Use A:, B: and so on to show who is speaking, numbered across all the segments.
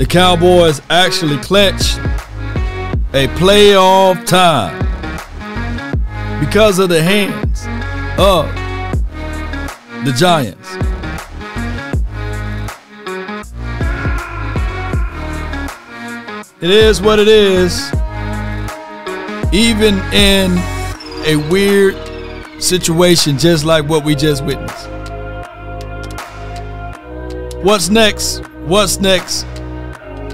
A: the Cowboys actually clinched a playoff time because of the hands of the Giants. It is what it is. Even in a weird situation just like what we just witnessed. What's next? What's next?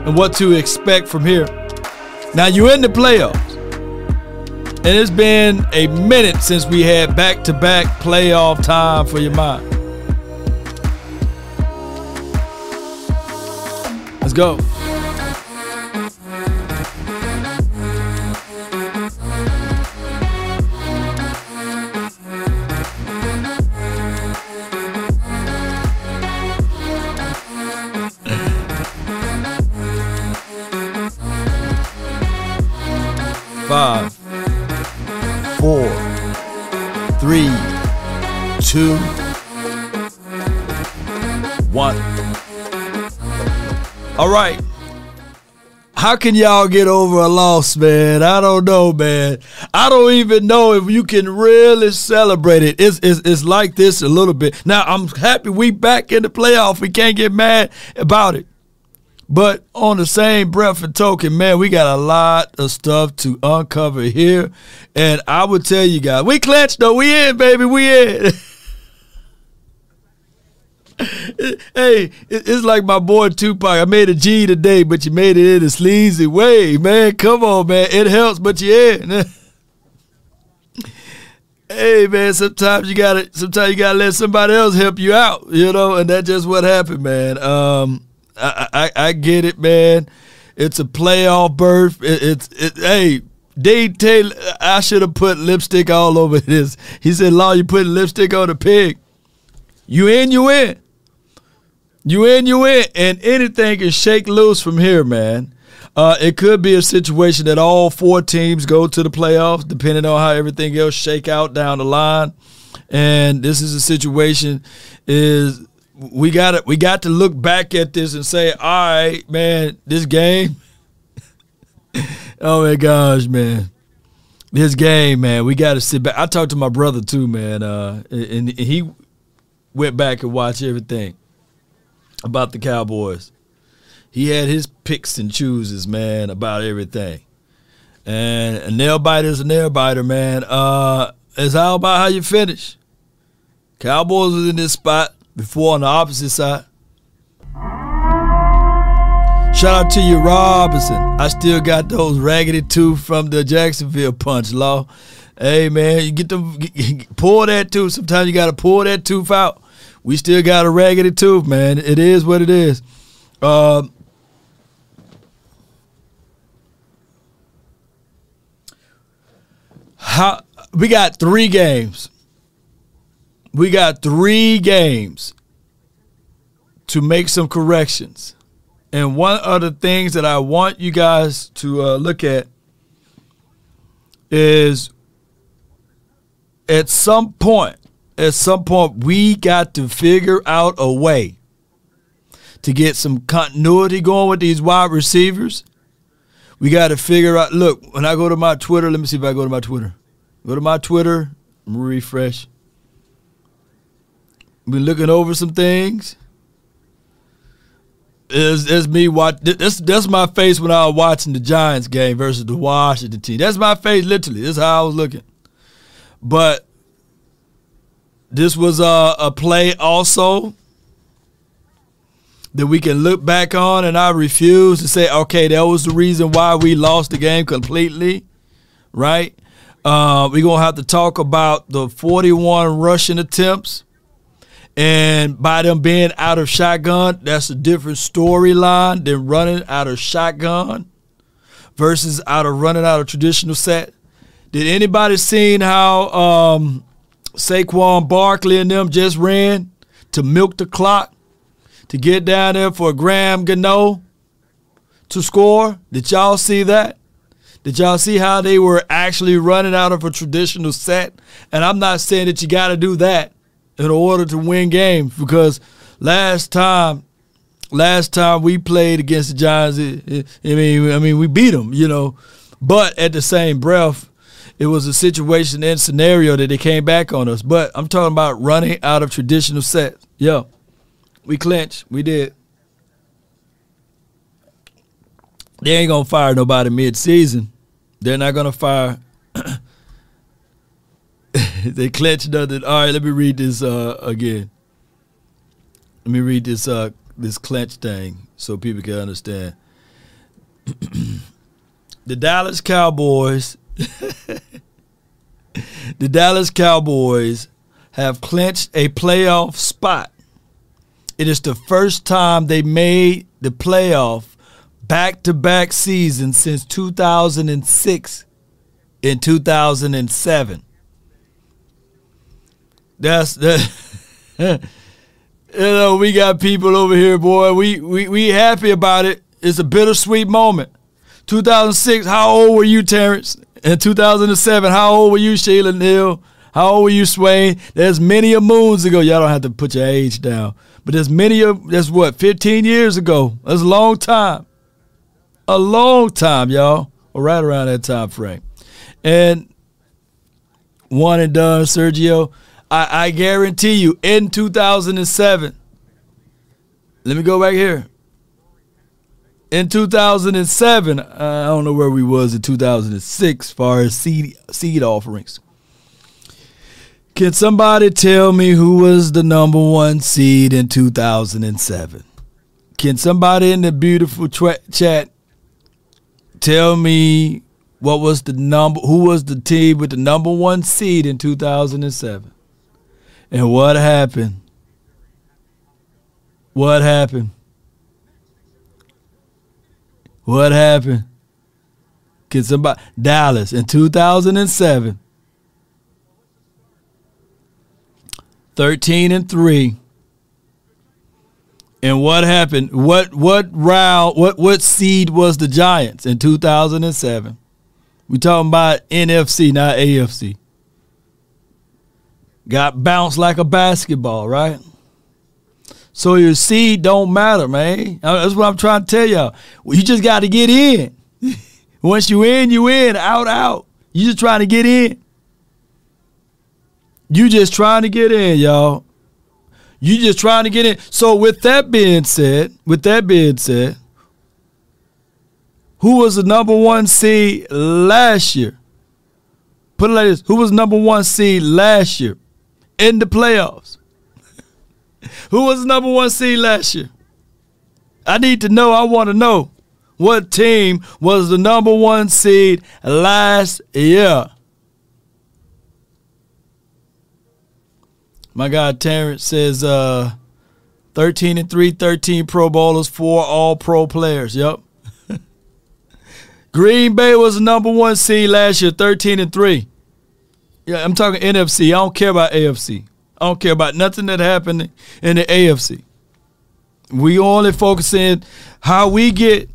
A: And what to expect from here. Now you're in the playoffs. And it's been a minute since we had back to back playoff time for your mind. Let's go. Right. How can y'all get over a loss, man? I don't know, man. I don't even know if you can really celebrate it. It's, it's, it's like this a little bit. Now, I'm happy we back in the playoff. We can't get mad about it. But on the same breath and token, man, we got a lot of stuff to uncover here. And I would tell you guys, we clinched though. We in, baby. We in. hey, it's like my boy Tupac. I made a G today, but you made it in a sleazy way, man. Come on, man. It helps, but in. hey, man. Sometimes you gotta. Sometimes you gotta let somebody else help you out, you know. And that's just what happened, man. Um, I, I, I get it, man. It's a playoff berth. It, it's it, hey, Dave Taylor. I should have put lipstick all over this. He said, "Law, you put lipstick on a pig. You in, you in. You in, you in, and anything can shake loose from here, man." Uh, it could be a situation that all four teams go to the playoffs, depending on how everything else shake out down the line. And this is a situation is we got to we got to look back at this and say, all right, man, this game. oh my gosh, man, this game, man, we got to sit back. I talked to my brother too, man, uh, and, and he went back and watched everything about the Cowboys. He had his picks and chooses, man, about everything. And a nail biter is a nail biter, man. Uh, it's all about how you finish. Cowboys was in this spot before on the opposite side. Shout out to you, Robinson. I still got those raggedy tooth from the Jacksonville punch, law. Hey man, you get them pull that tooth. Sometimes you gotta pull that tooth out. We still got a raggedy tooth, man. It is what it is. Uh, how we got three games we got three games to make some corrections. And one of the things that I want you guys to uh, look at is at some point, at some point, we got to figure out a way to get some continuity going with these wide receivers. We got to figure out. Look, when I go to my Twitter, let me see if I go to my Twitter. Go to my Twitter, refresh been looking over some things. It's, it's me watch. That's that's my face when I was watching the Giants game versus the Washington team. That's my face, literally. That's how I was looking. But this was a, a play also that we can look back on, and I refuse to say, okay, that was the reason why we lost the game completely, right? Uh, we're gonna have to talk about the 41 rushing attempts and by them being out of shotgun, that's a different storyline than running out of shotgun versus out of running out of traditional set. Did anybody seen how um, Saquon Barkley and them just ran to milk the clock to get down there for Graham Gano to score? Did y'all see that? Did y'all see how they were actually running out of a traditional set? And I'm not saying that you got to do that in order to win games because last time last time we played against the Giants, I mean, I mean, we beat them, you know. But at the same breath, it was a situation and scenario that they came back on us. But I'm talking about running out of traditional sets. Yeah, we clinched. We did. They ain't gonna fire nobody mid-season. They're not gonna fire. they clinched nothing. All right, let me read this uh, again. Let me read this uh, this clench thing so people can understand. the Dallas Cowboys the Dallas Cowboys have clinched a playoff spot. It is the first time they made the playoff back to back seasons since 2006 and 2007. That's that. you know, we got people over here, boy. We, we we happy about it. It's a bittersweet moment. 2006, how old were you, Terrence? In 2007, how old were you, Sheila Neal? How old were you, Swain? There's many a moons ago. Y'all don't have to put your age down. But there's many of, that's what, 15 years ago. That's a long time. A long time, y'all. Or right around that time frame. And one and done, Sergio. I, I guarantee you, in 2007, let me go back here in 2007, uh, I don't know where we was in 2006 as far as seed seed offerings. Can somebody tell me who was the number one seed in 2007? Can somebody in the beautiful tra- chat tell me what was the number? Who was the team with the number one seed in 2007? And what happened? What happened? What happened? Can somebody Dallas in 2007 13 and 3 and what happened? What what round what what seed was the Giants in 2007 we talking about NFC not AFC got bounced like a basketball right so your seed don't matter, man. Uh, that's what I'm trying to tell y'all. You just got to get in. Once you in, you in. Out, out. You just trying to get in. You just trying to get in, y'all. You just trying to get in. So with that being said, with that being said, who was the number one seed last year? Put it like this: Who was number one seed last year in the playoffs? Who was the number one seed last year? I need to know. I want to know what team was the number one seed last year. My God, Terrence says uh, 13 and 3, 13 Pro Bowlers, four All Pro players. Yep. Green Bay was the number one seed last year, 13 and 3. Yeah, I'm talking NFC. I don't care about AFC. I don't care about nothing that happened in the AFC. We only focusing how we get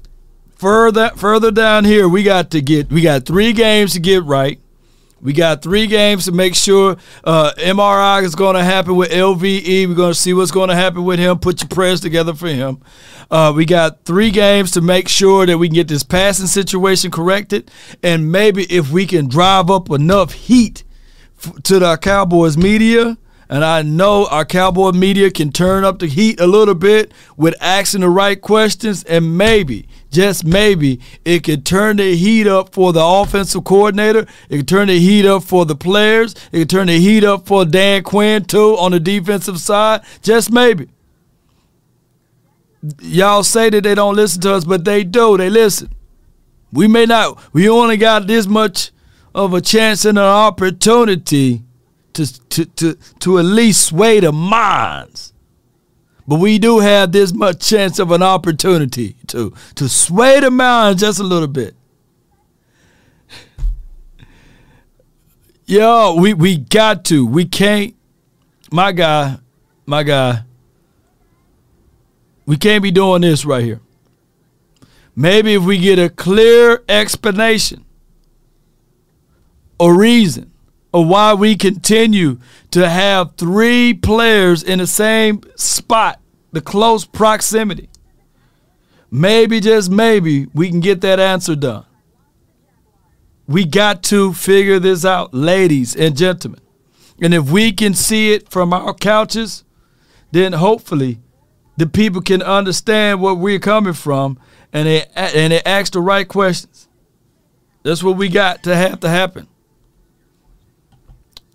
A: further further down here. We got to get we got three games to get right. We got three games to make sure uh, MRI is going to happen with LVE. We're going to see what's going to happen with him. Put your prayers together for him. Uh, we got three games to make sure that we can get this passing situation corrected. And maybe if we can drive up enough heat f- to the Cowboys media and I know our cowboy media can turn up the heat a little bit with asking the right questions, and maybe, just maybe, it could turn the heat up for the offensive coordinator. It could turn the heat up for the players. It could turn the heat up for Dan Quinn, too, on the defensive side. Just maybe. Y'all say that they don't listen to us, but they do. They listen. We may not, we only got this much of a chance and an opportunity to, to, to, to at least sway the minds. But we do have this much chance of an opportunity to, to sway the minds just a little bit. Yo, we, we got to. We can't. My guy, my guy, we can't be doing this right here. Maybe if we get a clear explanation or reason of why we continue to have three players in the same spot, the close proximity. maybe, just maybe, we can get that answer done. We got to figure this out, ladies and gentlemen. And if we can see it from our couches, then hopefully the people can understand where we're coming from and they and they ask the right questions. That's what we got to have to happen.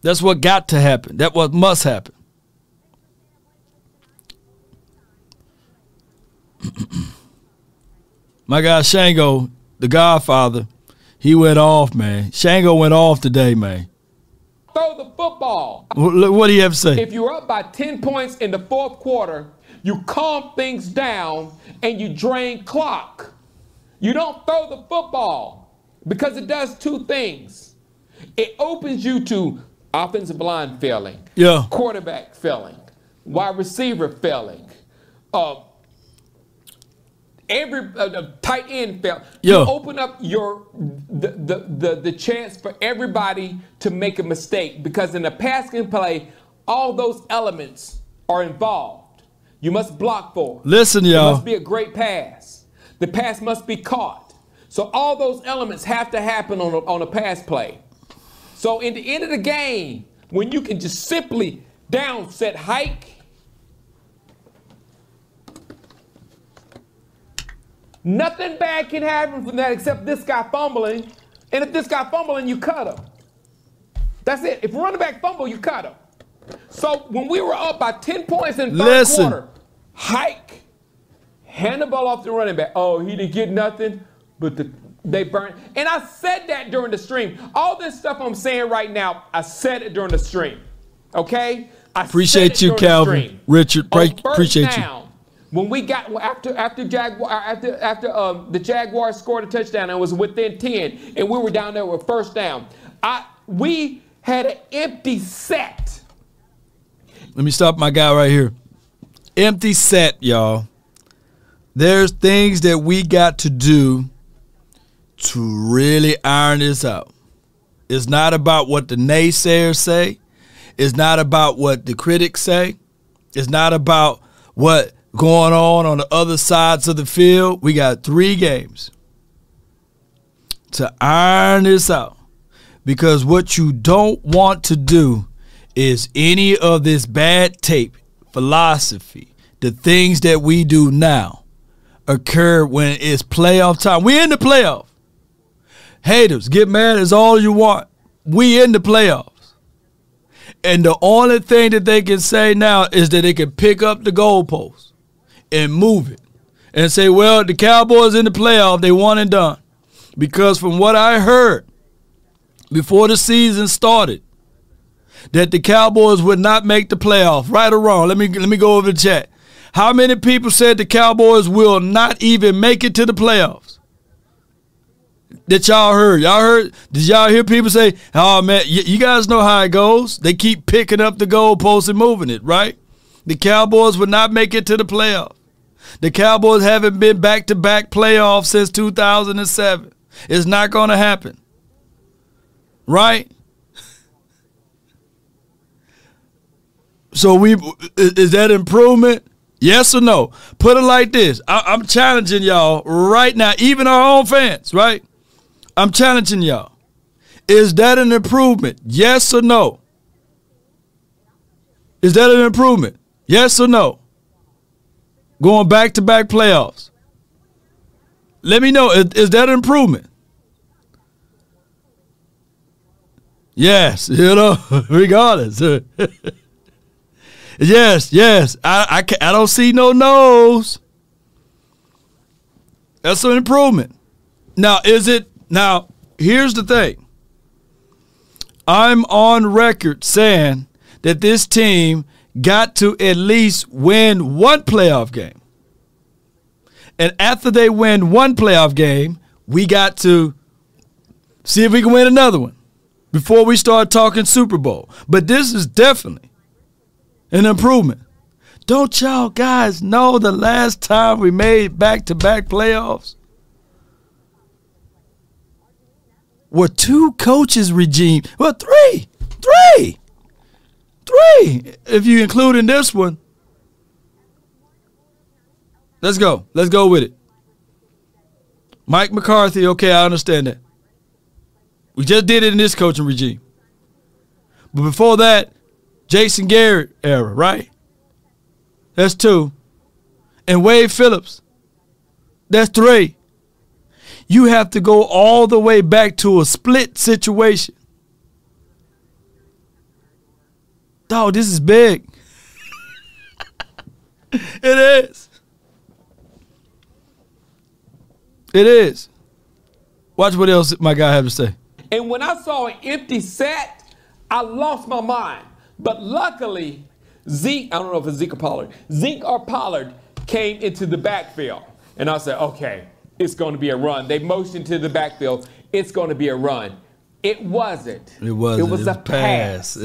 A: That's what got to happen. That what must happen. My guy Shango, the Godfather, he went off, man. Shango went off today, man.
B: Throw the football.
A: What do you have to say?
B: If you're up by 10 points in the fourth quarter, you calm things down and you drain clock. You don't throw the football because it does two things. It opens you to offensive line failing,
A: yeah,
B: quarterback failing, wide receiver failing, uh, every uh, tight end fail.
A: Yeah.
B: You open up your the, the the the chance for everybody to make a mistake because in a passing play, all those elements are involved. You must block for.
A: Listen, y'all.
B: must be a great pass. The pass must be caught. So all those elements have to happen on a, on a pass play. So in the end of the game, when you can just simply down set hike, nothing bad can happen from that except this guy fumbling. And if this guy fumbling, you cut him. That's it. If running back fumble, you cut him. So when we were up by 10 points in third
A: Listen.
B: quarter, hike, hand the ball off the running back. Oh, he didn't get nothing, but the, they burn. And I said that during the stream. All this stuff I'm saying right now, I said it during the stream. Okay? I
A: Appreciate you, Calvin. Richard, pre- appreciate you.
B: down, When we got after after Jaguar after after um, the Jaguars scored a touchdown and was within 10 and we were down there with first down. I we had an empty set.
A: Let me stop my guy right here. Empty set, y'all. There's things that we got to do to really iron this out. It's not about what the naysayers say. It's not about what the critics say. It's not about what going on on the other sides of the field. We got three games to iron this out. Because what you don't want to do is any of this bad tape, philosophy, the things that we do now occur when it's playoff time. We're in the playoff. Haters, get mad as all you want. We in the playoffs. And the only thing that they can say now is that they can pick up the goalpost and move it and say, well, the Cowboys in the playoff, they won and done. Because from what I heard before the season started, that the Cowboys would not make the playoff, right or wrong. Let me let me go over the chat. How many people said the Cowboys will not even make it to the playoffs? That y'all heard? Y'all heard? Did y'all hear people say, "Oh man, y- you guys know how it goes"? They keep picking up the goalposts and moving it, right? The Cowboys would not make it to the playoffs. The Cowboys haven't been back to back playoffs since 2007. It's not going to happen. Right? So we is that improvement? Yes or no? Put it like this. I, I'm challenging y'all right now, even our own fans, right? I'm challenging y'all. Is that an improvement? Yes or no? Is that an improvement? Yes or no? Going back to back playoffs. Let me know. Is, is that an improvement? Yes, you know, regardless. yes, yes. I, I, I don't see no no's. That's an improvement. Now, is it? Now, here's the thing. I'm on record saying that this team got to at least win one playoff game. And after they win one playoff game, we got to see if we can win another one before we start talking Super Bowl. But this is definitely an improvement. Don't y'all guys know the last time we made back to back playoffs? Were two coaches regime. Well, three. Three. Three. If you include in this one. Let's go. Let's go with it. Mike McCarthy, okay, I understand that. We just did it in this coaching regime. But before that, Jason Garrett era, right? That's two. And Wade Phillips. That's three. You have to go all the way back to a split situation. Dog, this is big. it is. It is. Watch what else my guy had to say.
B: And when I saw an empty set, I lost my mind. But luckily, Zeke, I don't know if it's Zeke or Pollard, Zeke or Pollard came into the backfield. And I said, okay, it's going to be a run. They motioned to the backfield, it's going to be a run. It wasn't.
A: It wasn't.
B: It was
A: It was
B: a pass.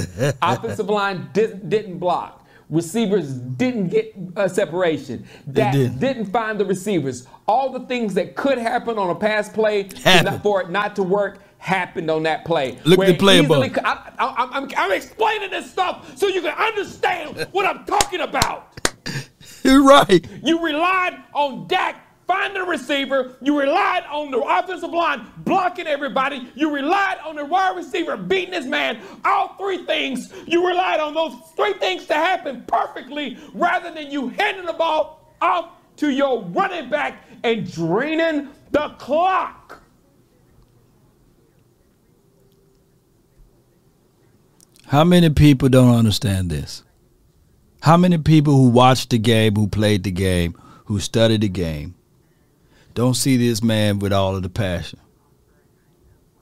B: Offensive line did, didn't block. Receivers didn't get a separation. Dak
A: didn't.
B: didn't find the receivers. All the things that could happen on a pass play not- for it not to work happened on that play.
A: Look at the play
B: easily
A: above.
B: I, I'm explaining this stuff so you can understand what I'm talking about.
A: You're right.
B: You relied on Dak finding the receiver. You relied on the offensive line blocking everybody. You relied on the wide receiver beating his man. All three things, you relied on those three things to happen perfectly rather than you handing the ball off to your running back and draining the clock.
A: How many people don't understand this? How many people who watched the game, who played the game, who studied the game, don't see this man with all of the passion?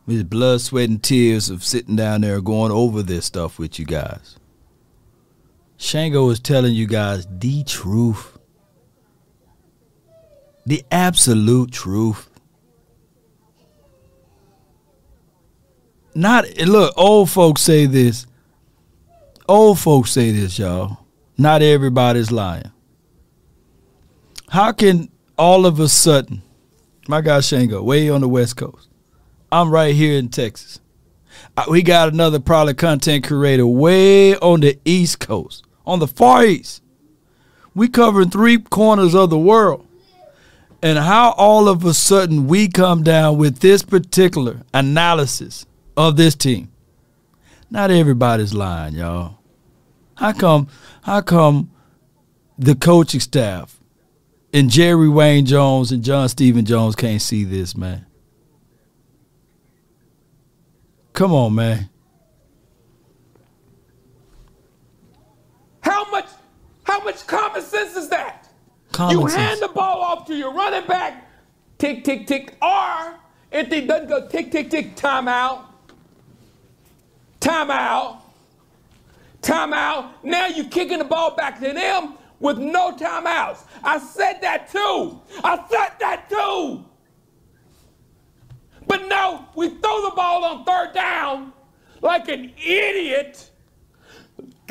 A: With his blood, sweat, and tears of sitting down there going over this stuff with you guys. Shango is telling you guys the truth. The absolute truth. Not look, old folks say this. Old folks say this, y'all. Not everybody's lying. How can all of a sudden, my guy Shango, way on the West Coast, I'm right here in Texas. Uh, We got another probably content creator way on the East Coast, on the Far East. We covering three corners of the world. And how all of a sudden we come down with this particular analysis of this team. Not everybody's lying, y'all. How come how come the coaching staff and Jerry Wayne Jones and John Stephen Jones can't see this, man? Come on, man.
B: How much, how much common sense is that?
A: Common
B: you
A: sense.
B: hand the ball off to your running back, tick, tick, tick, or if they doesn't go tick, tick, tick, timeout, timeout, timeout. Now you're kicking the ball back to them with no timeouts. I said that too. I said that too. But no, we throw the ball on third down like an idiot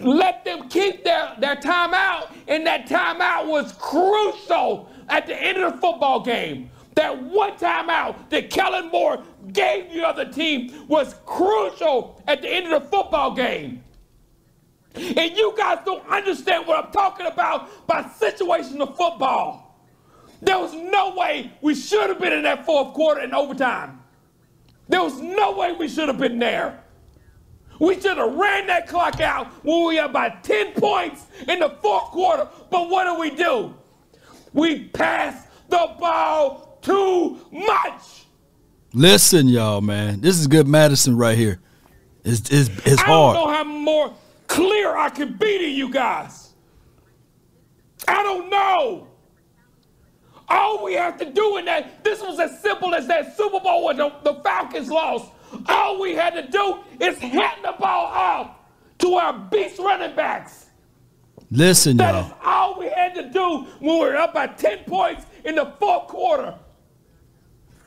B: let them keep their, their timeout, and that timeout was crucial at the end of the football game. That one timeout that Kellen Moore gave the other team was crucial at the end of the football game. And you guys don't understand what I'm talking about by situational football. There was no way we should have been in that fourth quarter in overtime. There was no way we should have been there. We should have ran that clock out when we had about 10 points in the fourth quarter. But what do we do? We pass the ball too much.
A: Listen, y'all, man. This is good Madison right here. It's it's, it's
B: I don't know
A: hard.
B: how more clear I can be to you guys. I don't know. All we have to do in that, this was as simple as that Super Bowl when the, the Falcons lost. All we had to do is hand the ball off to our beast running backs.
A: Listen,
B: That is
A: y'all.
B: all we had to do when we were up by 10 points in the fourth quarter.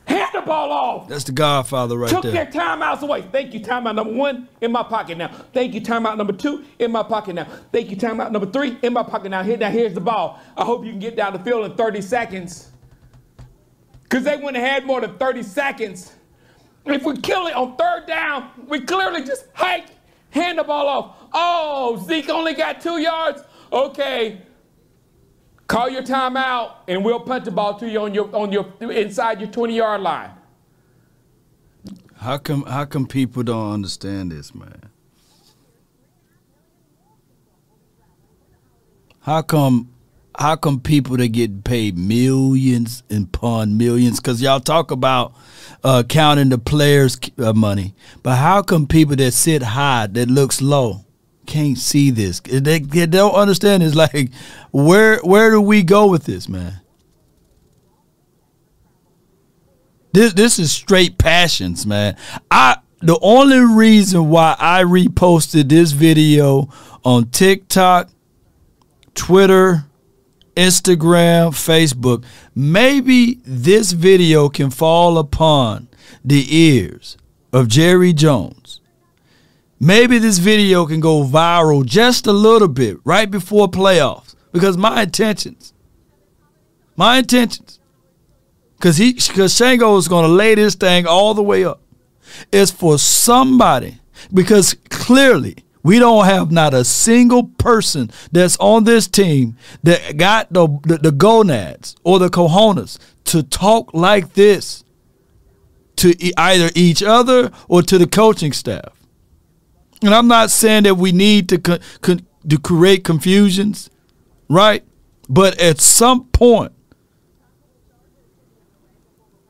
B: Hand the ball off.
A: That's the Godfather right
B: Took
A: there.
B: Took their timeouts away. Thank you, timeout number one in my pocket now. Thank you, timeout number two in my pocket now. Thank you, timeout number three in my pocket now. Here, now here's the ball. I hope you can get down the field in 30 seconds. Because they wouldn't have had more than 30 seconds. If we kill it on third down, we clearly just hike, hand the ball off. Oh, Zeke only got two yards. Okay. Call your timeout, and we'll punt the ball to you on your on your inside your 20 yard line.
A: How come how come people don't understand this, man? How come how come people that get paid millions and upon millions? Because y'all talk about uh, counting the players' uh, money, but how come people that sit high that looks low can't see this? They, they don't understand. It's like where where do we go with this, man? This this is straight passions, man. I the only reason why I reposted this video on TikTok, Twitter, Instagram, Facebook, maybe this video can fall upon the ears of Jerry Jones. Maybe this video can go viral just a little bit right before playoffs because my intentions, my intentions, because he, because Shango is going to lay this thing all the way up, is for somebody because clearly we don't have not a single person that's on this team that got the, the, the gonads or the cojones to talk like this to either each other or to the coaching staff. And I'm not saying that we need to co- co- to create confusions, right? But at some point,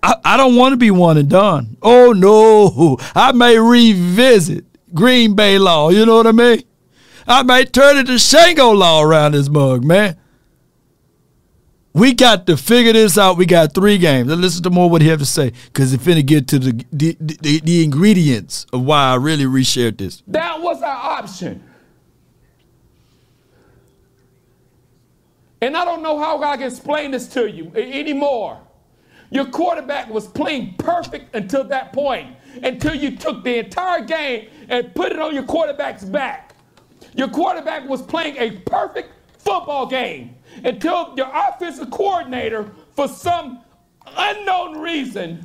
A: I, I don't want to be one and done. Oh no, I may revisit Green Bay law. You know what I mean? I may turn it to Shango law around this mug, man. We got to figure this out. We got three games. Let's listen to more what he have to say because it's finna get to the the, the the, ingredients of why I really reshared this.
B: That was our option. And I don't know how I can explain this to you anymore. Your quarterback was playing perfect until that point, until you took the entire game and put it on your quarterback's back. Your quarterback was playing a perfect football game until your offensive coordinator, for some unknown reason,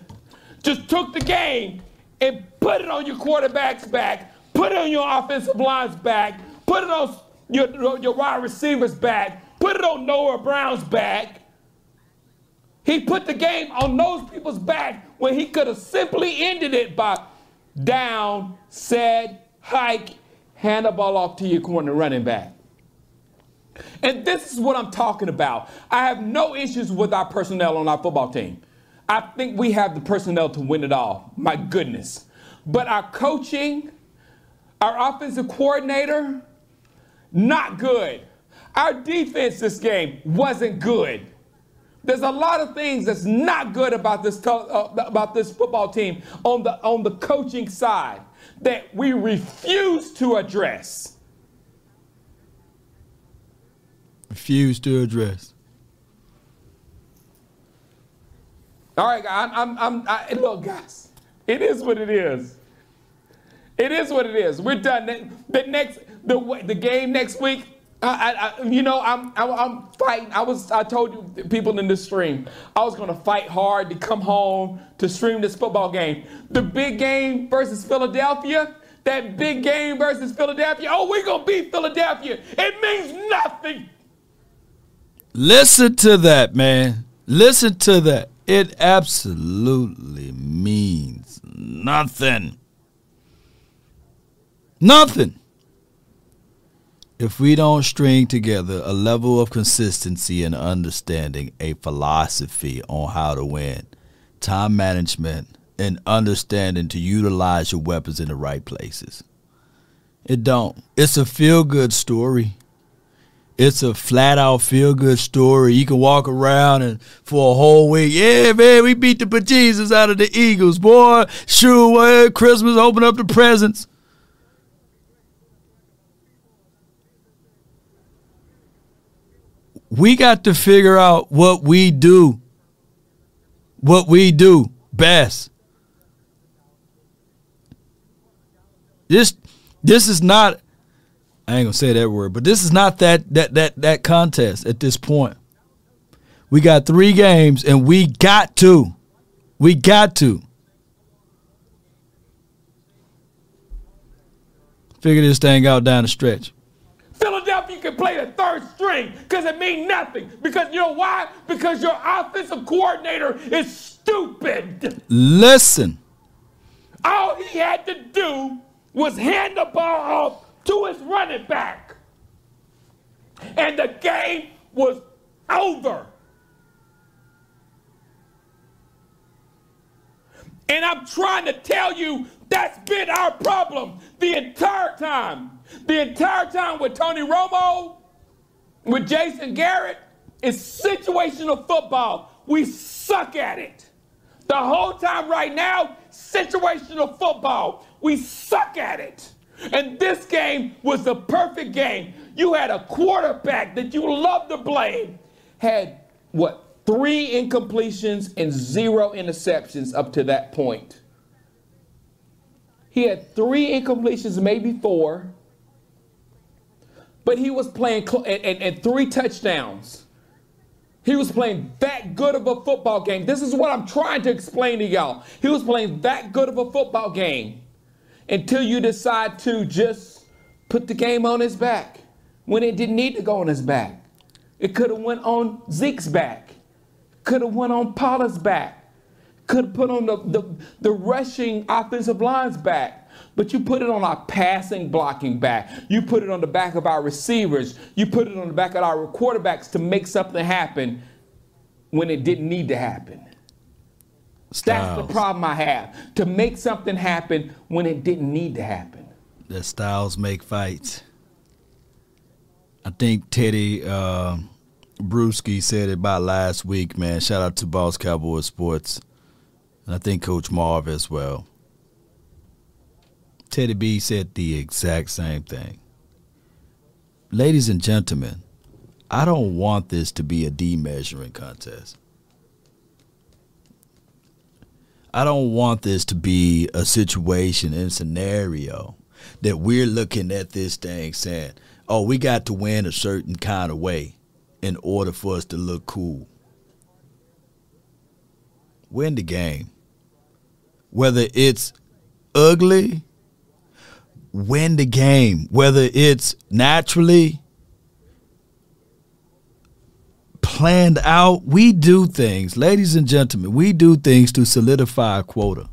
B: just took the game and put it on your quarterback's back, put it on your offensive line's back, put it on your, your wide receiver's back, put it on Noah Brown's back he put the game on those people's back when he could have simply ended it by down, set, hike, hand the ball off to your corner running back. And this is what I'm talking about. I have no issues with our personnel on our football team. I think we have the personnel to win it all. My goodness. But our coaching, our offensive coordinator, not good. Our defense this game wasn't good. There's a lot of things that's not good about this uh, about this football team on the on the coaching side that we refuse to address.
A: Refuse to address.
B: All right, I'm, I'm, I'm I, look, guys. It is what it is. It is what it is. We're done. The next, the the game next week I, I, you know, I'm, I, I'm fighting. I was, I told you people in this stream, I was going to fight hard to come home to stream this football game. The big game versus Philadelphia, that big game versus Philadelphia. Oh, we're going to beat Philadelphia. It means nothing.
A: Listen to that, man. Listen to that. It absolutely means nothing. Nothing if we don't string together a level of consistency and understanding, a philosophy on how to win, time management, and understanding to utilize your weapons in the right places. It don't. It's a feel good story. It's a flat out feel good story. You can walk around and for a whole week, yeah, man, we beat the bejesus out of the Eagles, boy. Sure, Christmas, open up the presents. we got to figure out what we do, what we do best. This this is not I ain't gonna say that word, but this is not that that that that contest at this point. We got three games and we got to. We got to. Figure this thing out down the stretch.
B: Philadelphia can play the third string because it means nothing. Because you know why? Because your offensive coordinator is stupid.
A: Listen.
B: All he had to do was hand the ball off to his running back. And the game was over. And I'm trying to tell you that's been our problem the entire time. The entire time with Tony Romo, with Jason Garrett, it's situational football. We suck at it. The whole time right now, situational football. We suck at it. And this game was the perfect game. You had a quarterback that you love to blame, had what, three incompletions and zero interceptions up to that point. He had three incompletions, maybe four, but he was playing cl- and, and, and three touchdowns. He was playing that good of a football game. This is what I'm trying to explain to y'all. He was playing that good of a football game until you decide to just put the game on his back when it didn't need to go on his back. It could have went on Zeke's back. Could have went on Pollard's back. Could have put on the, the, the rushing offensive line's back. But you put it on our passing blocking back. You put it on the back of our receivers. You put it on the back of our quarterbacks to make something happen when it didn't need to happen. Styles. That's the problem I have. To make something happen when it didn't need to happen.
A: The styles make fights. I think Teddy uh, said it about last week, man. Shout out to Boss Cowboy Sports. And I think Coach Marv as well. Teddy B said the exact same thing. Ladies and gentlemen, I don't want this to be a demeasuring contest. I don't want this to be a situation and scenario that we're looking at this thing saying, oh, we got to win a certain kind of way in order for us to look cool. Win the game. Whether it's ugly, win the game. Whether it's naturally planned out. We do things, ladies and gentlemen, we do things to solidify a quota.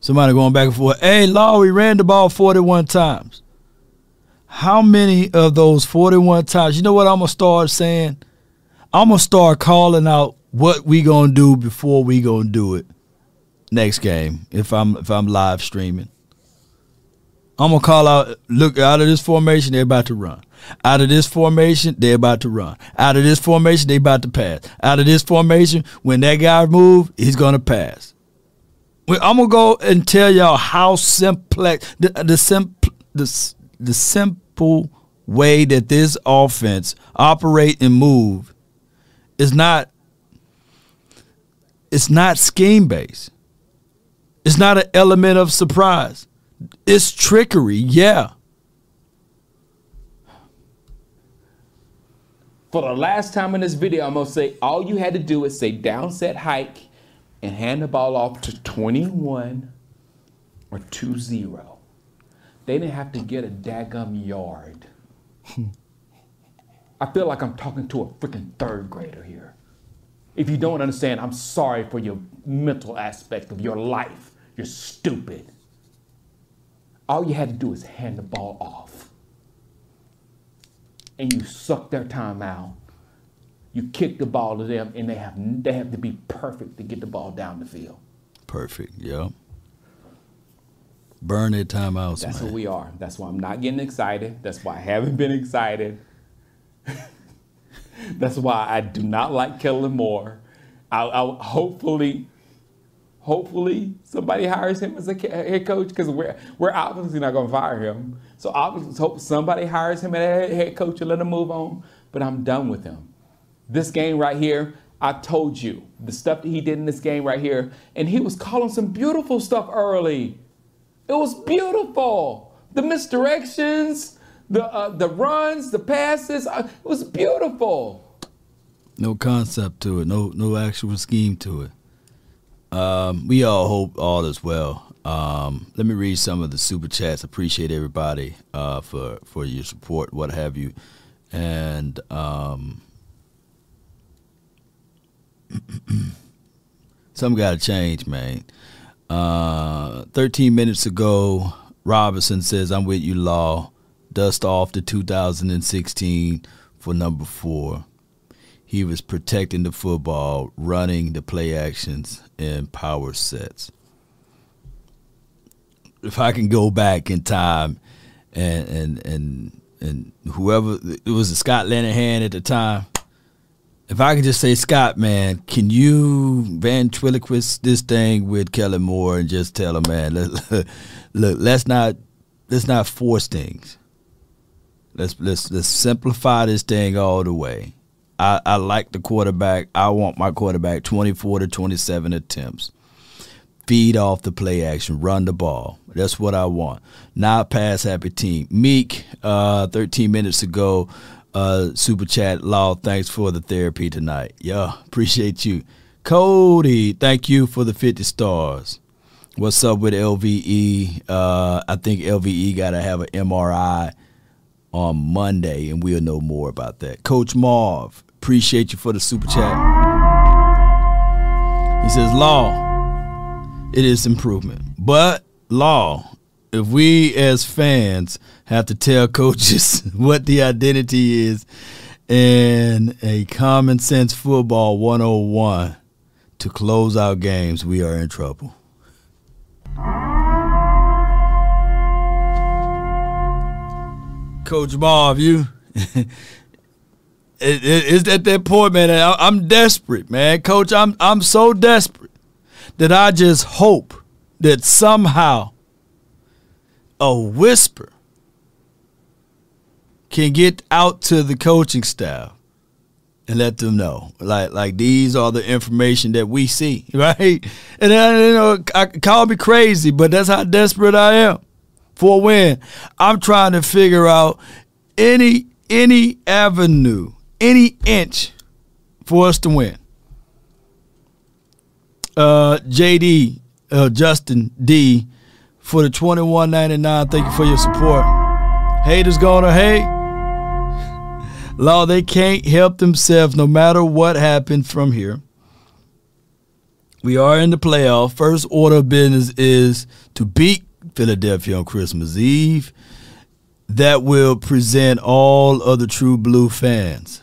A: Somebody going back and forth. Hey, Law, we ran the ball 41 times. How many of those 41 times? You know what I'm going to start saying? I'm going to start calling out what we going to do before we going to do it next game if I'm if I'm live streaming. I'm gonna call out. Look out of this formation, they're about to run. Out of this formation, they're about to run. Out of this formation, they about to pass. Out of this formation, when that guy move, he's gonna pass. I'm gonna go and tell y'all how simplex the the simple the, the simple way that this offense operate and move is not it's not scheme based. It's not an element of surprise. It's trickery, yeah.
B: For the last time in this video, I'm gonna say all you had to do is say downset hike and hand the ball off to 21 or 2-0. They didn't have to get a daggum yard. I feel like I'm talking to a freaking third grader here. If you don't understand, I'm sorry for your mental aspect of your life. You're stupid. All you had to do is hand the ball off. And you suck their time out. You kick the ball to them, and they have they have to be perfect to get the ball down the field.
A: Perfect. Yeah. Burn their timeouts.
B: That's
A: man.
B: what we are. That's why I'm not getting excited. That's why I haven't been excited. That's why I do not like Kellen Moore. I'll, I'll hopefully hopefully somebody hires him as a head coach because we're, we're obviously not going to fire him. So obviously hope somebody hires him as a head coach and let him move on. But I'm done with him. This game right here, I told you the stuff that he did in this game right here, and he was calling some beautiful stuff early. It was beautiful. The misdirections, the uh, the runs, the passes, uh, it was beautiful.
A: No concept to it. No no actual scheme to it. Um, we all hope all is well. Um, let me read some of the super chats. Appreciate everybody uh, for for your support, what have you, and um, something got to change, man. Uh, 13 minutes ago, Robinson says, "I'm with you, Law. Dust off the 2016 for number four." He was protecting the football, running the play actions, and power sets. If I can go back in time and and and and whoever it was Scott Linehan at the time, if I could just say, Scott, man, can you ventriloquist this thing with Kellen Moore and just tell him, man, let, look, let's not let's not force things. Let's let's let's simplify this thing all the way. I, I like the quarterback. I want my quarterback 24 to 27 attempts. Feed off the play action, run the ball. That's what I want. Not pass happy team. Meek, uh, 13 minutes ago, uh, super chat. Law, thanks for the therapy tonight. Yeah, appreciate you. Cody, thank you for the 50 stars. What's up with LVE? Uh, I think LVE got to have an MRI on Monday, and we'll know more about that. Coach Marv, Appreciate you for the super chat. He says, Law, it is improvement. But, Law, if we as fans have to tell coaches what the identity is in a common sense football 101 to close out games, we are in trouble. Coach Bob, you it, it, it's at that point, man. I, I'm desperate, man. Coach, I'm I'm so desperate that I just hope that somehow a whisper can get out to the coaching staff and let them know like like these are the information that we see right and then, you know I, call me crazy but that's how desperate i am for win i'm trying to figure out any any avenue any inch for us to win. Uh, JD, uh, Justin D, for the twenty one ninety nine. Thank you for your support. Haters gonna hate. Law, they can't help themselves no matter what happens from here. We are in the playoff. First order of business is to beat Philadelphia on Christmas Eve. That will present all of the true blue fans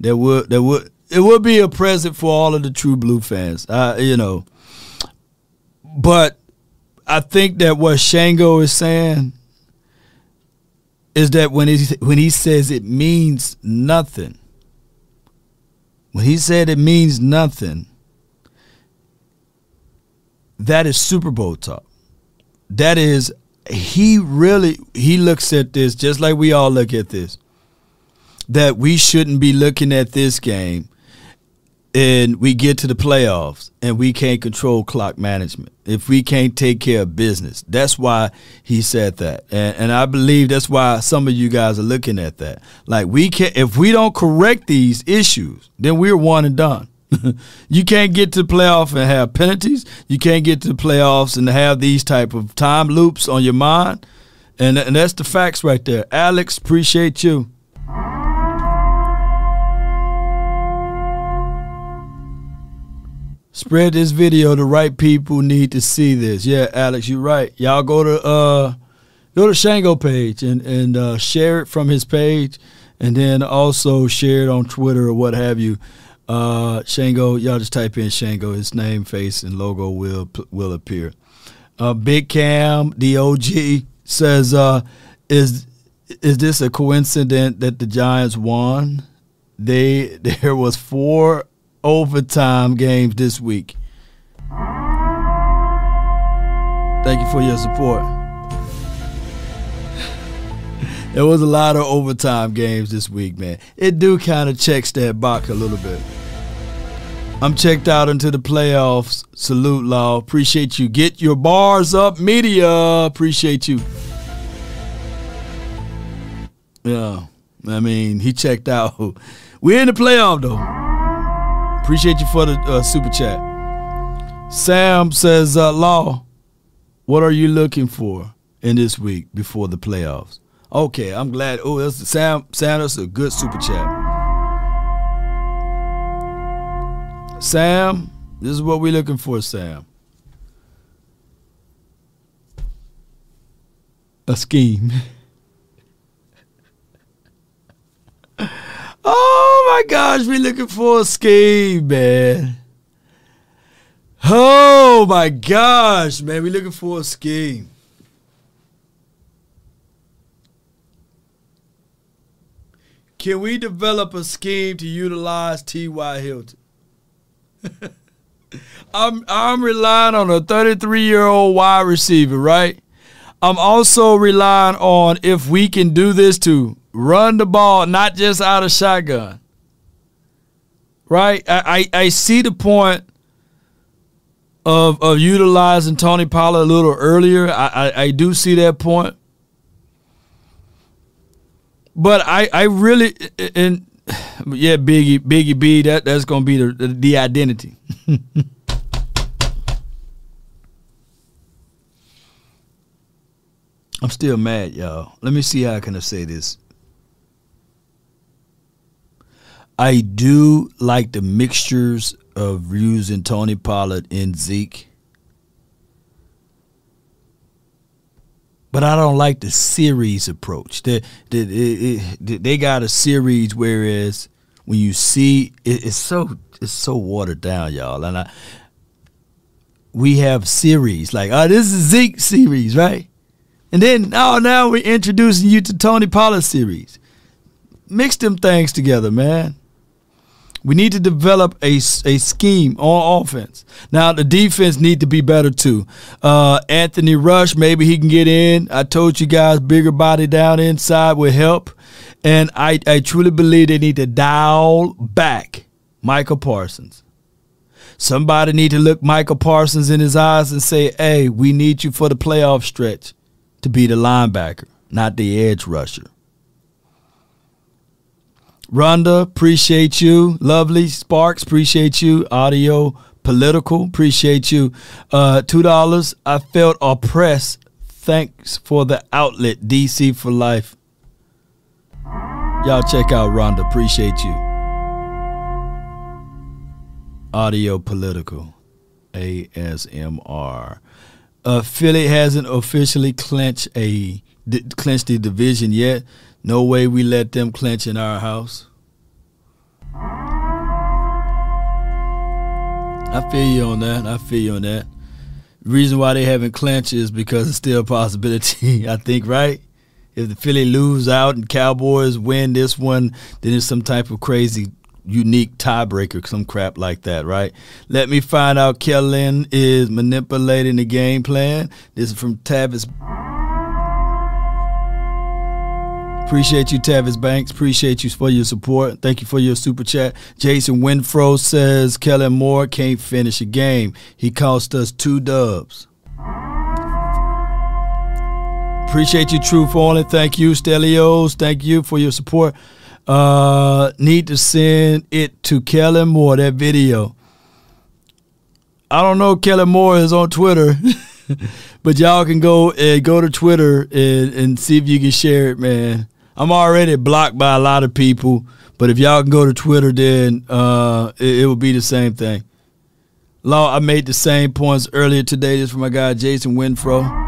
A: there would there would it would be a present for all of the true blue fans. Uh, you know, but I think that what Shango is saying is that when he when he says it means nothing, when he said it means nothing, that is Super Bowl talk. That is he really he looks at this just like we all look at this that we shouldn't be looking at this game and we get to the playoffs and we can't control clock management. If we can't take care of business. That's why he said that. And, and i believe that's why some of you guys are looking at that. Like we can if we don't correct these issues then we're one and done. You can't get to the playoff and have penalties. You can't get to the playoffs and have these type of time loops on your mind. And, and that's the facts right there. Alex appreciate you Spread this video. The right people need to see this. Yeah, Alex, you're right. Y'all go to uh go to Shango page and and uh, share it from his page, and then also share it on Twitter or what have you. Uh, Shango, y'all just type in Shango. His name, face, and logo will will appear. Uh, Big Cam Dog says, uh, "Is is this a coincidence that the Giants won? They there was four overtime games this week. Thank you for your support. there was a lot of overtime games this week, man. It do kind of checks that box a little bit. I'm checked out into the playoffs. Salute, Law. Appreciate you. Get your bars up, media. Appreciate you. Yeah. I mean, he checked out. We're in the playoff, though. Appreciate you for the uh, super chat. Sam says, uh, Law, What are you looking for in this week before the playoffs? Okay, I'm glad. Oh, that's Sam. Sam, that's a good super chat. Sam, this is what we're looking for, Sam. A scheme. oh my gosh, we're looking for a scheme, man. Oh my gosh, man, we're looking for a scheme. Can we develop a scheme to utilize T.Y. Hilton? I'm I'm relying on a 33 year old wide receiver, right? I'm also relying on if we can do this to run the ball, not just out of shotgun. Right? I, I, I see the point of of utilizing Tony Pollard a little earlier. I, I, I do see that point. But I, I really and yeah, Biggie Biggie B, that, that's gonna be the the, the identity. I'm still mad, y'all. Let me see how I can say this. I do like the mixtures of using Tony Pollard and Zeke. But I don't like the series approach. They, they, they got a series, whereas when you see it, it's so it's so watered down, y'all. And I, we have series like, oh, this is Zeke series, right? And then oh, now we're introducing you to Tony Pollard series. Mix them things together, man. We need to develop a, a scheme on offense. Now the defense need to be better too. Uh, Anthony Rush, maybe he can get in. I told you guys, bigger body down inside will help. And I, I truly believe they need to dial back Micah Parsons. Somebody need to look Micah Parsons in his eyes and say, hey, we need you for the playoff stretch to be the linebacker, not the edge rusher. Rhonda, appreciate you. Lovely. Sparks, appreciate you. Audio, political, appreciate you. Uh, $2. I felt oppressed. Thanks for the outlet, DC for life. Y'all check out Rhonda. Appreciate you. Audio, political. ASMR. Uh, Philly hasn't officially clinched a clinched the division yet. No way we let them clinch in our house. I feel you on that. I feel you on that. Reason why they haven't clinched is because it's still a possibility, I think, right? If the Philly lose out and Cowboys win this one, then it's some type of crazy, unique tiebreaker, some crap like that, right? Let me find out Kellen is manipulating the game plan. This is from Tavis Appreciate you, Tavis Banks. Appreciate you for your support. Thank you for your super chat. Jason Winfro says Kellen Moore can't finish a game. He cost us two dubs. Appreciate you, True Fallen. Thank you, Stelios. Thank you for your support. Uh, need to send it to Kellen Moore, that video. I don't know Kellen Moore is on Twitter. but y'all can go and go to Twitter and, and see if you can share it, man. I'm already blocked by a lot of people, but if y'all can go to Twitter, then uh, it, it will be the same thing. Law, I made the same points earlier today. This from my guy Jason Winfro.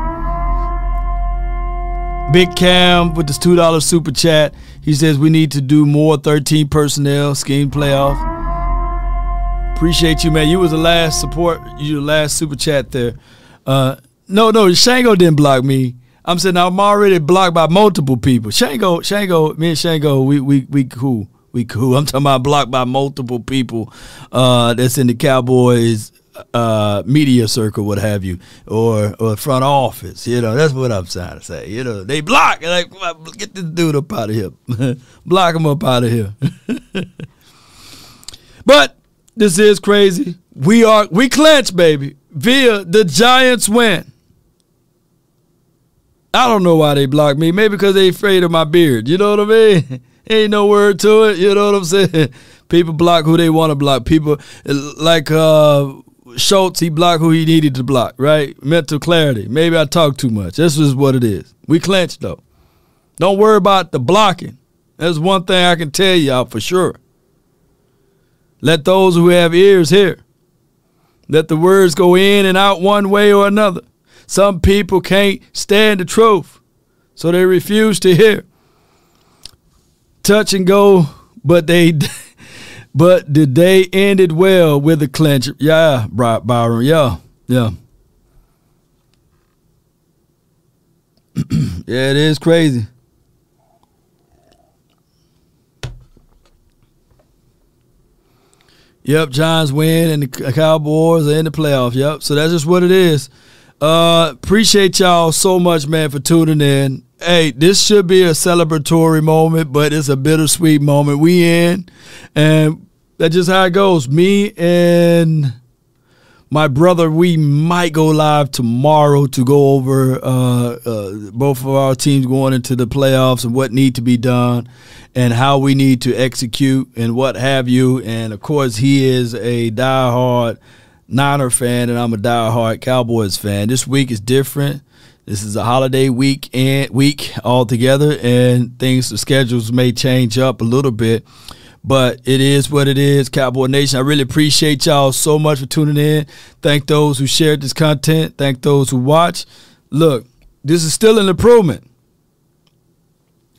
A: Big Cam with this two dollar super chat. He says we need to do more 13 personnel scheme playoff. Appreciate you, man. You was the last support. You the last super chat there. Uh, no, no, Shango didn't block me. I'm saying I'm already blocked by multiple people. Shango, Shango, me and Shango, we we we cool. We cool. I'm talking about blocked by multiple people uh, that's in the Cowboys uh, media circle, what have you, or or front office. You know, that's what I'm trying to say. You know, they block like get this dude up out of here, block him up out of here. but this is crazy. We are we clinch, baby. Via the Giants win. I don't know why they block me. Maybe because they afraid of my beard. You know what I mean? Ain't no word to it. You know what I'm saying? People block who they want to block. People like uh Schultz, he blocked who he needed to block, right? Mental clarity. Maybe I talk too much. This is what it is. We clinched though. Don't worry about the blocking. That's one thing I can tell y'all for sure. Let those who have ears hear. Let the words go in and out one way or another. Some people can't stand the truth, so they refuse to hear. Touch and go, but they but the day ended well with a clinch. Yeah, Byron. Yeah, yeah. yeah, it is crazy. Yep, Giants win and the Cowboys are in the playoffs. Yep, so that's just what it is. Uh, appreciate y'all so much, man, for tuning in. Hey, this should be a celebratory moment, but it's a bittersweet moment. We in, and that's just how it goes. Me and my brother, we might go live tomorrow to go over uh, uh, both of our teams going into the playoffs and what need to be done and how we need to execute and what have you. And of course, he is a diehard Niner fan, and I'm a diehard Cowboys fan. This week is different. This is a holiday week and week altogether, and things the schedules may change up a little bit. But it is what it is, Cowboy Nation. I really appreciate y'all so much for tuning in. Thank those who shared this content. Thank those who watch. Look, this is still an improvement.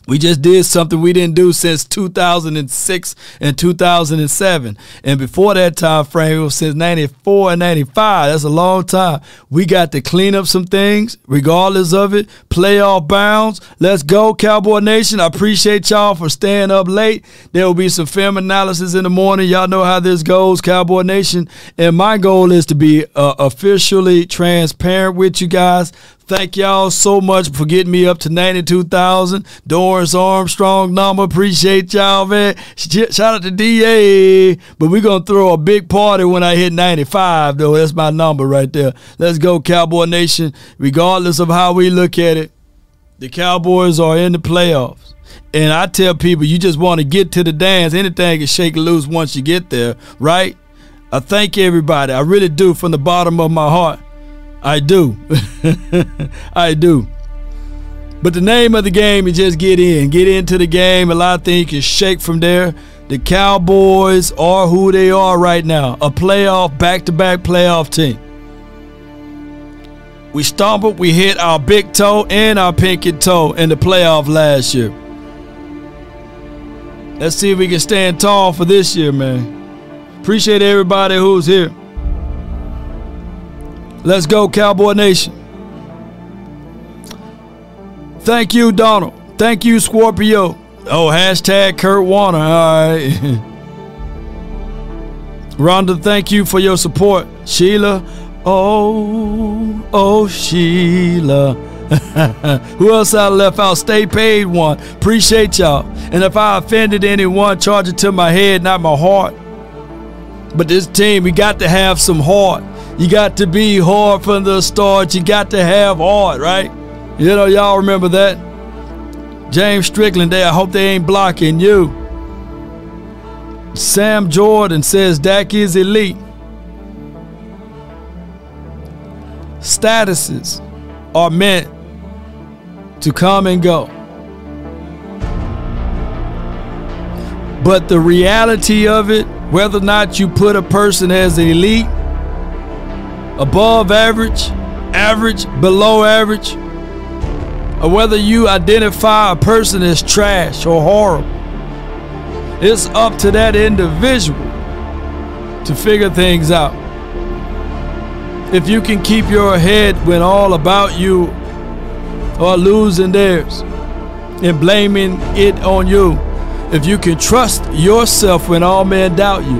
A: We just did something we didn't do since 2006 and 2007. And before that time frame, it was since 94 and 95. That's a long time. We got to clean up some things, regardless of it. Playoff bounds. Let's go, Cowboy Nation. I appreciate y'all for staying up late. There will be some film analysis in the morning. Y'all know how this goes, Cowboy Nation. And my goal is to be uh, officially transparent with you guys Thank y'all so much for getting me up to 92,000. Dorance Armstrong number. Appreciate y'all, man. Shout out to DA. But we're going to throw a big party when I hit 95, though. That's my number right there. Let's go, Cowboy Nation. Regardless of how we look at it, the Cowboys are in the playoffs. And I tell people, you just want to get to the dance. Anything can shake loose once you get there, right? I thank everybody. I really do from the bottom of my heart. I do. I do. But the name of the game is just get in. Get into the game. A lot of things can shake from there. The Cowboys are who they are right now. A playoff, back to back playoff team. We stumbled, we hit our big toe and our pinky toe in the playoff last year. Let's see if we can stand tall for this year, man. Appreciate everybody who's here. Let's go, Cowboy Nation. Thank you, Donald. Thank you, Scorpio. Oh, hashtag Kurt Warner. All right. Rhonda, thank you for your support. Sheila, oh, oh, Sheila. Who else I left out? Stay paid one. Appreciate y'all. And if I offended anyone, charge it to my head, not my heart. But this team, we got to have some heart. You got to be hard from the start. You got to have heart, right? You know, y'all remember that? James Strickland there. I hope they ain't blocking you. Sam Jordan says Dak is elite. Statuses are meant to come and go. But the reality of it, whether or not you put a person as elite above average, average, below average, or whether you identify a person as trash or horrible. It's up to that individual to figure things out. If you can keep your head when all about you are losing theirs and blaming it on you, if you can trust yourself when all men doubt you,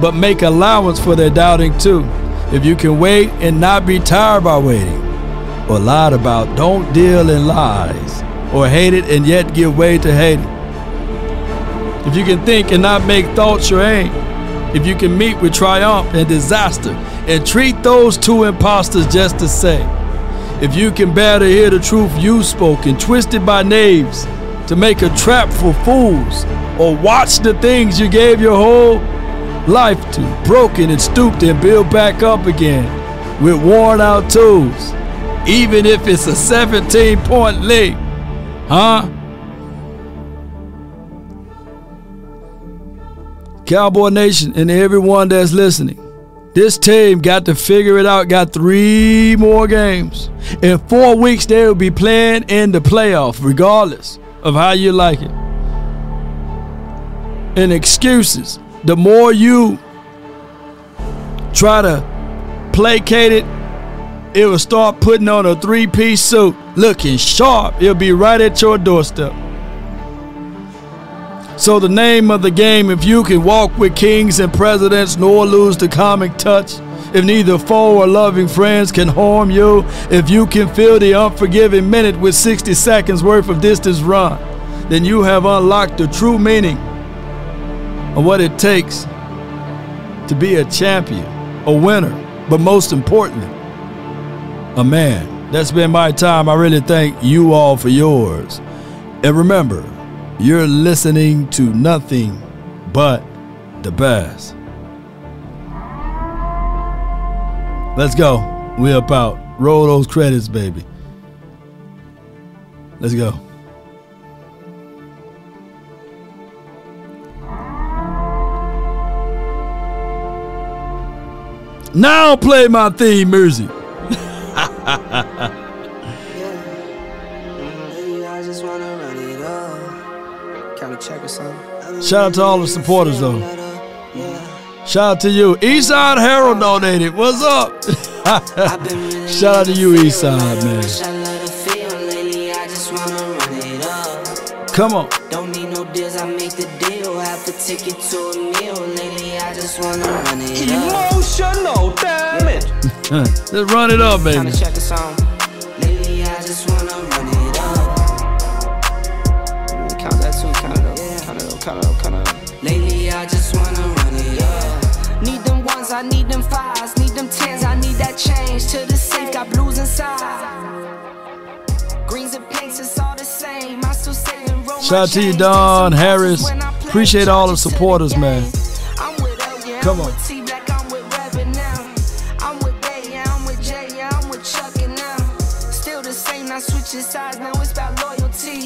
A: but make allowance for their doubting too if you can wait and not be tired by waiting, or lied about, don't deal in lies, or hate it and yet give way to hate. If you can think and not make thoughts your aim, if you can meet with triumph and disaster and treat those two impostors just the same, if you can bear to hear the truth you spoke spoken, twisted by knaves to make a trap for fools, or watch the things you gave your whole life to, broken and stooped and built back up again with worn out tools, even if it's a 17 point lead. Huh? Cowboy Nation and everyone that's listening. This team got to figure it out. Got three more games. In four weeks, they will be playing in the playoff, regardless of how you like it. And excuses. The more you try to placate it, it will start putting on a three piece suit, looking sharp. It'll be right at your doorstep. So, the name of the game if you can walk with kings and presidents nor lose the comic touch, if neither foe or loving friends can harm you, if you can fill the unforgiving minute with 60 seconds worth of distance run, then you have unlocked the true meaning of what it takes to be a champion, a winner, but most importantly, a man. That's been my time. I really thank you all for yours. And remember, you're listening to nothing but the best. Let's go. We up out. Roll those credits, baby. Let's go. Now play my theme music. Shout out to all the supporters though. Shout out to you. Eastside Herald donated. What's up? Shout out to you, Eastside, man. Come on. Don't need no deals, I make the deal. Have to take it to a meal. Lately, I just wanna run it up. Emotional damage. Let's run it up, baby. Time to check the song. Lately, I just wanna run it up. Count that too, count it up, count it up, count it up, count it up. Lately, I just wanna run it up. Need them ones, I need them fives, need them tens, I need that change. To the safe, got blues inside. Greens and pinks, it's all the same. I still saving Shout out to you, Don Harris. Appreciate all the supporters, man. Come on.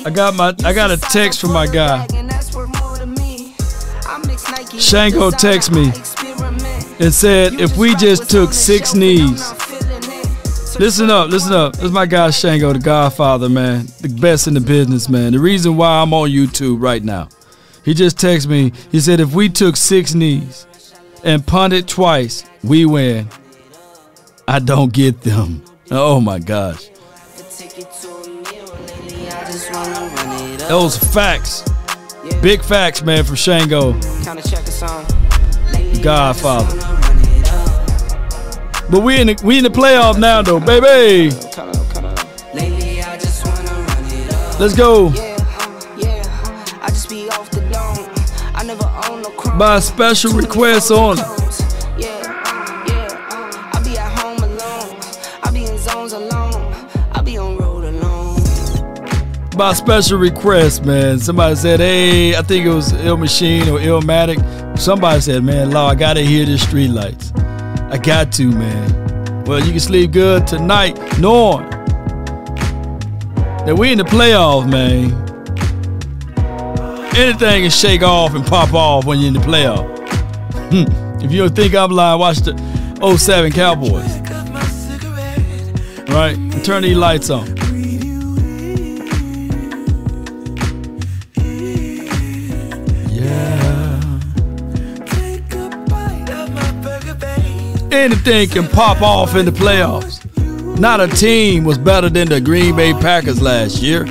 A: I got my I got a text from my guy. Shango text me and said if we just took six knees. Listen up, listen up. This is my guy Shango, the Godfather, man. The best in the business, man. The reason why I'm on YouTube right now. He just texted me. He said if we took six knees and punted twice, we win. I don't get them. Oh my gosh. Those facts. Big facts, man, from Shango. Godfather. But we in the we in the playoff now though, baby. Let's go. By special request on. By special request, man. Somebody said, hey, I think it was Ill Machine or Illmatic. Somebody said, man, Law, I gotta hear the street lights. I got to, man. Well, you can sleep good tonight, knowing that we in the playoffs, man. Anything can shake off and pop off when you're in the playoff. Hmm. if you don't think I'm lying, watch the 07 Cowboys. Right? Turn these lights on. Anything can pop off in the playoffs. Not a team was better than the Green Bay Packers last year.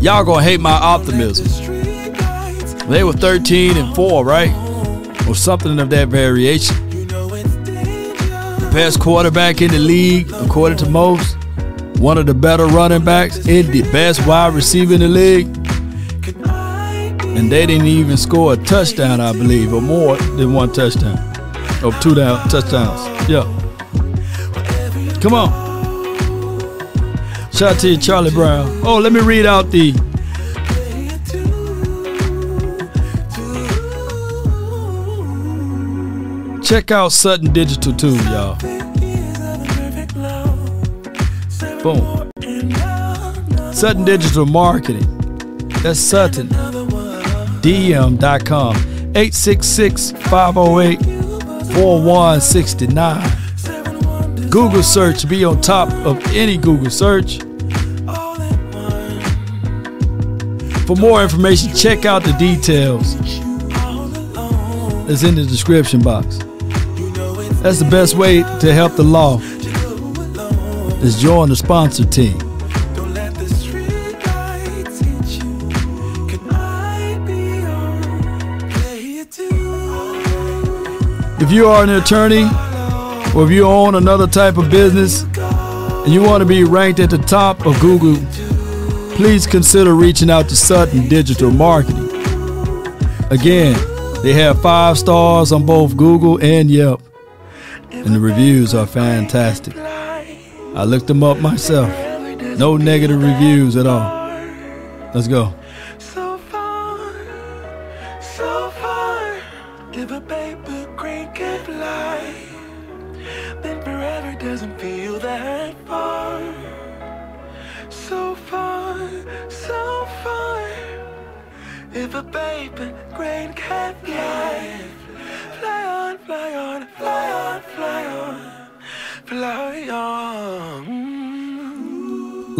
A: Y'all gonna hate my optimism. They were 13 and 4, right? Or something of that variation. The best quarterback in the league, according to most. One of the better running backs in the best wide receiver in the league. And they didn't even score a touchdown, I believe, or more than one touchdown of two down touchdowns. Yeah. Come on. Shout out to you, Charlie Brown. Oh, let me read out the check out Sutton Digital too, y'all. Boom. Sutton Digital Marketing. That's Sutton. DM.com. 866 508 4169. Google search, be on top of any Google search. For more information, check out the details. It's in the description box. That's the best way to help the law. Is join the sponsor team. If you are an attorney or if you own another type of business and you want to be ranked at the top of Google, please consider reaching out to Sutton Digital Marketing. Again, they have five stars on both Google and Yelp, and the reviews are fantastic. I looked them up myself. No negative reviews at all. Let's go.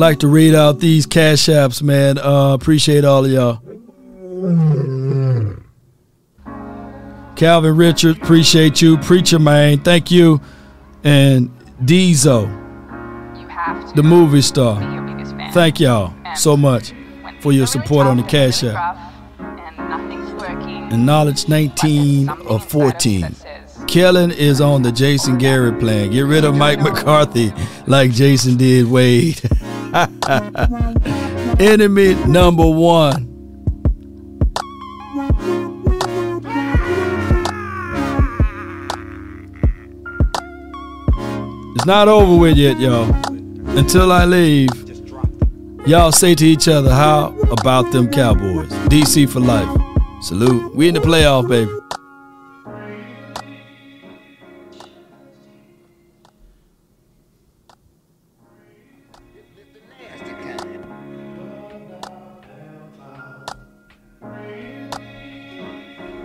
A: Like to read out these cash apps, man. Uh, appreciate all of y'all. Calvin Richard, appreciate you. Preacher Man, thank you. And Diesel, the movie star. Thank y'all so much for your support on the Cash App.
C: And
A: Knowledge 19
C: something
A: or 14. Kellen is on the Jason Garrett plan. Get rid of Mike McCarthy like Jason did Wade. Enemy number one. It's not over with yet, y'all. Until I leave, y'all say to each other, How about them Cowboys? DC for life. Salute. We in the playoff, baby.